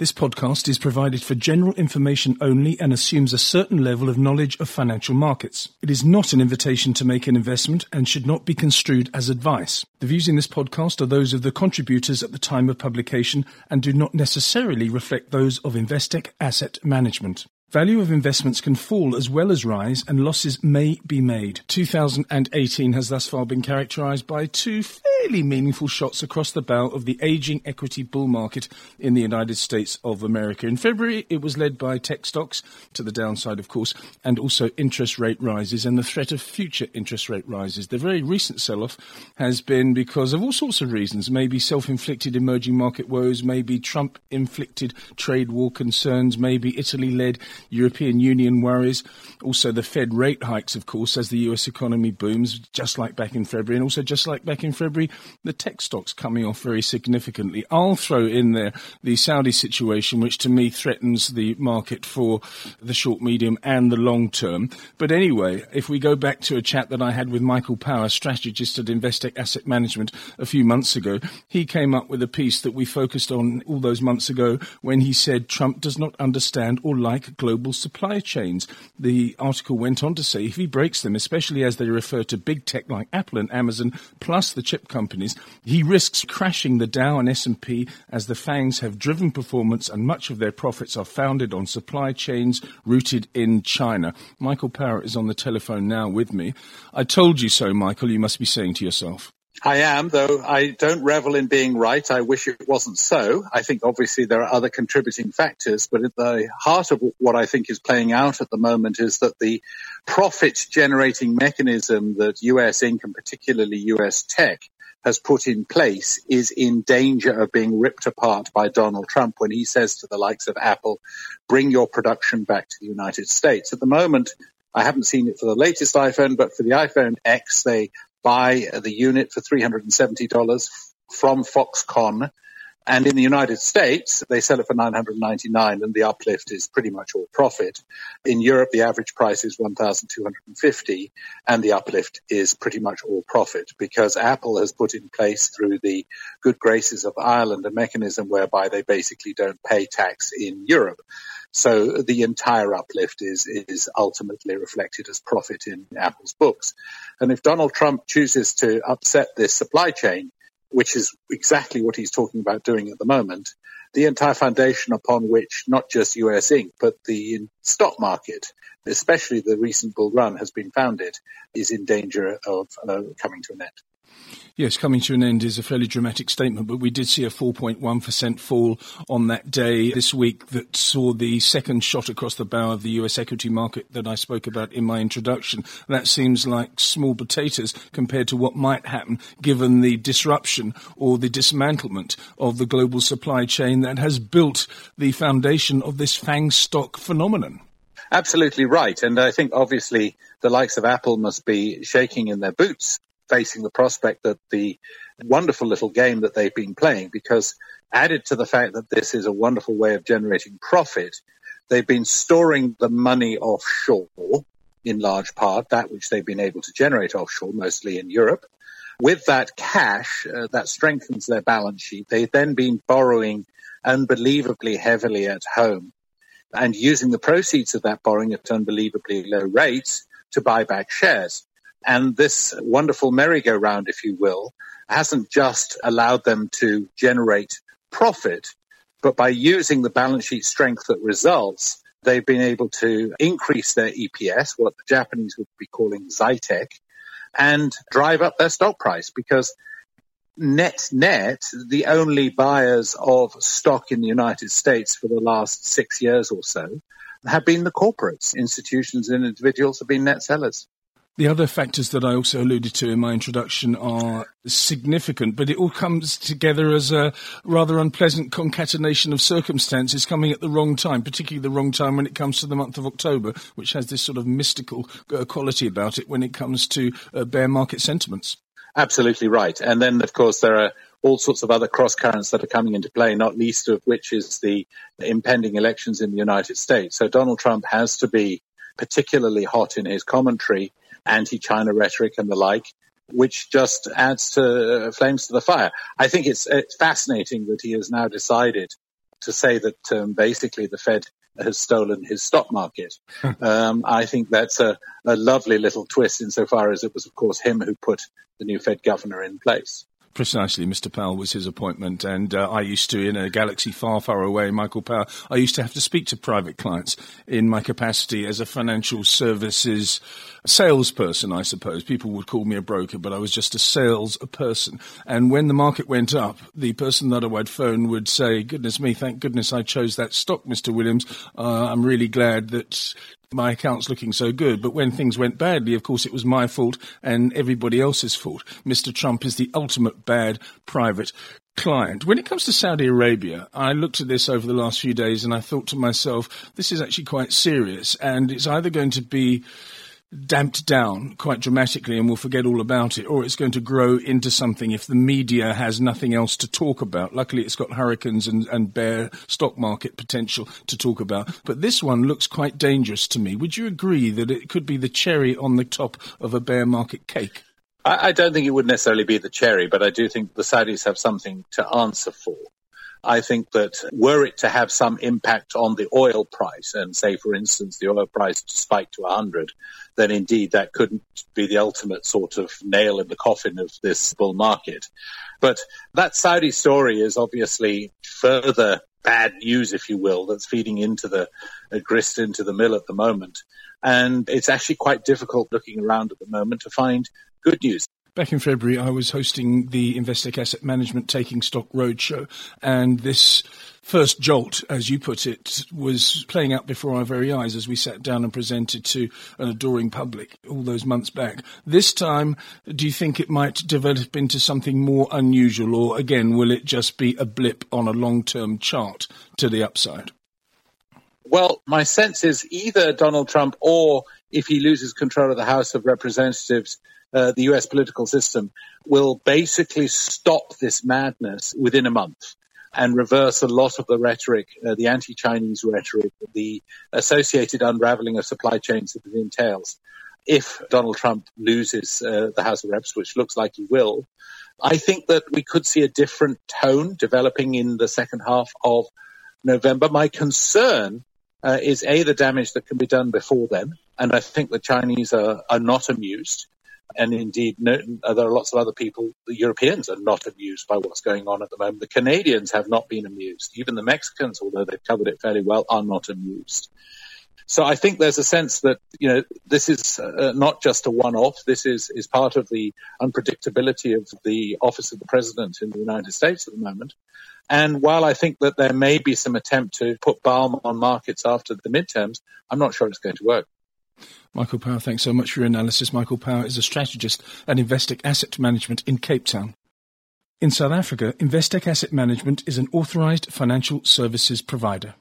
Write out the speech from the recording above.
This podcast is provided for general information only and assumes a certain level of knowledge of financial markets. It is not an invitation to make an investment and should not be construed as advice. The views in this podcast are those of the contributors at the time of publication and do not necessarily reflect those of Investec Asset Management. Value of investments can fall as well as rise, and losses may be made. 2018 has thus far been characterized by two fairly meaningful shots across the bow of the aging equity bull market in the United States of America. In February, it was led by tech stocks, to the downside, of course, and also interest rate rises and the threat of future interest rate rises. The very recent sell off has been because of all sorts of reasons, maybe self inflicted emerging market woes, maybe Trump inflicted trade war concerns, maybe Italy led European Union worries. Also, the Fed rate hikes, of course, as the US economy booms, just like back in February. And also, just like back in February, the tech stocks coming off very significantly. I'll throw in there the Saudi situation, which to me threatens the market for the short, medium, and the long term. But anyway, if we go back to a chat that I had with Michael Power, strategist at Investec Asset Management, a few months ago, he came up with a piece that we focused on all those months ago when he said Trump does not understand or like global global supply chains. The article went on to say if he breaks them, especially as they refer to big tech like Apple and Amazon, plus the chip companies, he risks crashing the Dow and S&P as the FANGs have driven performance and much of their profits are founded on supply chains rooted in China. Michael Power is on the telephone now with me. I told you so, Michael, you must be saying to yourself. I am, though I don't revel in being right. I wish it wasn't so. I think obviously there are other contributing factors, but at the heart of what I think is playing out at the moment is that the profit generating mechanism that US Inc. and particularly US tech has put in place is in danger of being ripped apart by Donald Trump when he says to the likes of Apple, bring your production back to the United States. At the moment, I haven't seen it for the latest iPhone, but for the iPhone X, they buy the unit for $370 from Foxconn. And in the United States, they sell it for 999 and the uplift is pretty much all profit. In Europe, the average price is 1,250 and the uplift is pretty much all profit because Apple has put in place through the good graces of Ireland a mechanism whereby they basically don't pay tax in Europe. So the entire uplift is, is ultimately reflected as profit in Apple's books. And if Donald Trump chooses to upset this supply chain, which is exactly what he's talking about doing at the moment, the entire foundation upon which not just US Inc., but the stock market, especially the recent bull run, has been founded, is in danger of uh, coming to an end. Yes, coming to an end is a fairly dramatic statement, but we did see a 4.1% fall on that day this week that saw the second shot across the bow of the US equity market that I spoke about in my introduction. That seems like small potatoes compared to what might happen given the disruption or the dismantlement of the global supply chain that has built the foundation of this FANG stock phenomenon. Absolutely right. And I think obviously the likes of Apple must be shaking in their boots facing the prospect that the wonderful little game that they've been playing, because added to the fact that this is a wonderful way of generating profit, they've been storing the money offshore in large part, that which they've been able to generate offshore, mostly in Europe. With that cash, uh, that strengthens their balance sheet. They've then been borrowing unbelievably heavily at home and using the proceeds of that borrowing at unbelievably low rates to buy back shares. And this wonderful merry-go-round, if you will, hasn't just allowed them to generate profit, but by using the balance sheet strength that results, they've been able to increase their EPS, what the Japanese would be calling zaitech, and drive up their stock price because net net, the only buyers of stock in the United States for the last six years or so have been the corporates. Institutions and individuals have been net sellers. The other factors that I also alluded to in my introduction are significant, but it all comes together as a rather unpleasant concatenation of circumstances coming at the wrong time, particularly the wrong time when it comes to the month of October, which has this sort of mystical uh, quality about it when it comes to uh, bear market sentiments. Absolutely right. And then, of course, there are all sorts of other cross currents that are coming into play, not least of which is the impending elections in the United States. So Donald Trump has to be particularly hot in his commentary anti-China rhetoric and the like, which just adds to uh, flames to the fire. I think it's, it's fascinating that he has now decided to say that um, basically the Fed has stolen his stock market. um, I think that's a, a lovely little twist insofar as it was, of course, him who put the new Fed governor in place. Precisely, Mr. Powell was his appointment, and uh, I used to, in a galaxy far, far away, Michael Powell, I used to have to speak to private clients in my capacity as a financial services salesperson, I suppose. People would call me a broker, but I was just a salesperson. And when the market went up, the person that I would phone would say, "Goodness me, thank goodness I chose that stock, Mr. Williams. Uh, I'm really glad that my account's looking so good. But when things went badly, of course, it was my fault and everybody else's fault. Mr. Trump is the ultimate bad private client. When it comes to Saudi Arabia, I looked at this over the last few days and I thought to myself, this is actually quite serious. And it's either going to be damped down quite dramatically and we'll forget all about it, or it's going to grow into something if the media has nothing else to talk about. Luckily, it's got hurricanes and, and bear stock market potential to talk about. But this one looks quite dangerous to me. Would you agree that it could be the cherry on the top of a bear market cake? I, I don't think it would necessarily be the cherry, but I do think the Saudis have something to answer for. I think that were it to have some impact on the oil price, and say, for instance, the oil price spiked to 100, then indeed that couldn't be the ultimate sort of nail in the coffin of this bull market. But that Saudi story is obviously further bad news, if you will, that's feeding into the uh, grist into the mill at the moment. And it's actually quite difficult looking around at the moment to find good news. Back in February, I was hosting the Investec Asset Management Taking Stock Roadshow, and this first jolt, as you put it, was playing out before our very eyes as we sat down and presented to an adoring public all those months back. This time, do you think it might develop into something more unusual, or again, will it just be a blip on a long term chart to the upside? Well, my sense is either Donald Trump or if he loses control of the House of Representatives, uh, the US political system will basically stop this madness within a month and reverse a lot of the rhetoric, uh, the anti-Chinese rhetoric, the associated unraveling of supply chains that it entails. If Donald Trump loses uh, the House of Reps, which looks like he will, I think that we could see a different tone developing in the second half of November. My concern uh, is A, the damage that can be done before then. And I think the Chinese are, are not amused. And indeed, no, there are lots of other people, the Europeans are not amused by what's going on at the moment. The Canadians have not been amused. Even the Mexicans, although they've covered it fairly well, are not amused. So I think there's a sense that, you know, this is uh, not just a one-off. This is, is part of the unpredictability of the office of the president in the United States at the moment. And while I think that there may be some attempt to put balm on markets after the midterms, I'm not sure it's going to work. Michael Power, thanks so much for your analysis. Michael Power is a strategist at Investec Asset Management in Cape Town. In South Africa, Investec Asset Management is an authorized financial services provider.